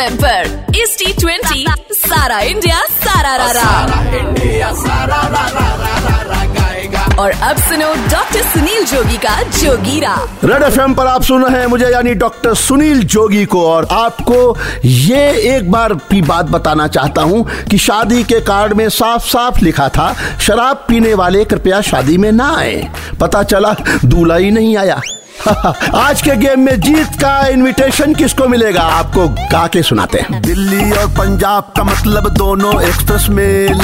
M पर इस T twenty सारा इंडिया सारा रारा। और अब सुनो डॉक्टर सुनील जोगी का जोगीरा रेड एफएम पर आप सुन रहे हैं मुझे यानी डॉक्टर सुनील जोगी को और आपको ये एक बार की बात बताना चाहता हूँ कि शादी के कार्ड में साफ़ साफ़ लिखा था शराब पीने वाले कृपया शादी में ना आए। पता चला दूल्हा ही नहीं आया। आज के गेम में जीत का इनविटेशन किसको मिलेगा? आपको गा के सुनाते हैं। दिल्ली और पंजाब का मतलब दोनों एक्सप्रेस मेल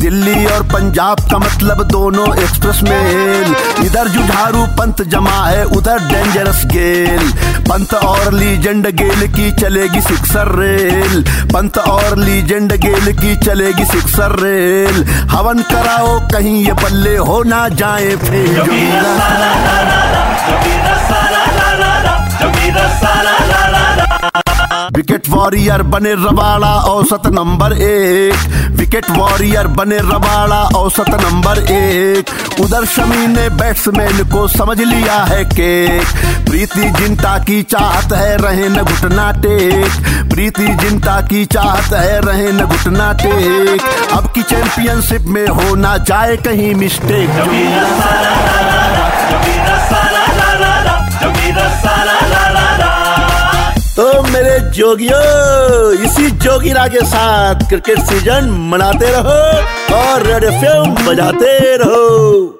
दिल्ली और पंजाब का मतलब दोनों एक्सप्रेस मेल इधर जुझारू पंत जमा है उधर डेंजरस गेल पंत और लीजेंड गेल की चलेगी सिक्सर रेल पंत और लीजेंड गेल की चलेगी सिक्सर रेल हवन कराओ कहीं ये बल्ले हो ना जाए फेल। विकेट वॉरियर बने रबाड़ा, औसत नंबर एक। विकेट वॉरियर बने रबाड़ा, औसत नंबर एक। उधर शमी ने बैट्समैन को समझ लिया है केक प्रीति जिंता की चाहत है, रहे न घुटना टेक। प्रीति जिंटा की चाहत है, रहे न घुटना टेक। अब की चैंपियनशिप में हो ना जाए कहीं मिस्टेक जोगियों इसी जोगिरा के साथ क्रिकेट सीज़न मनाते रहो और रेड एफ़ बजाते रहो।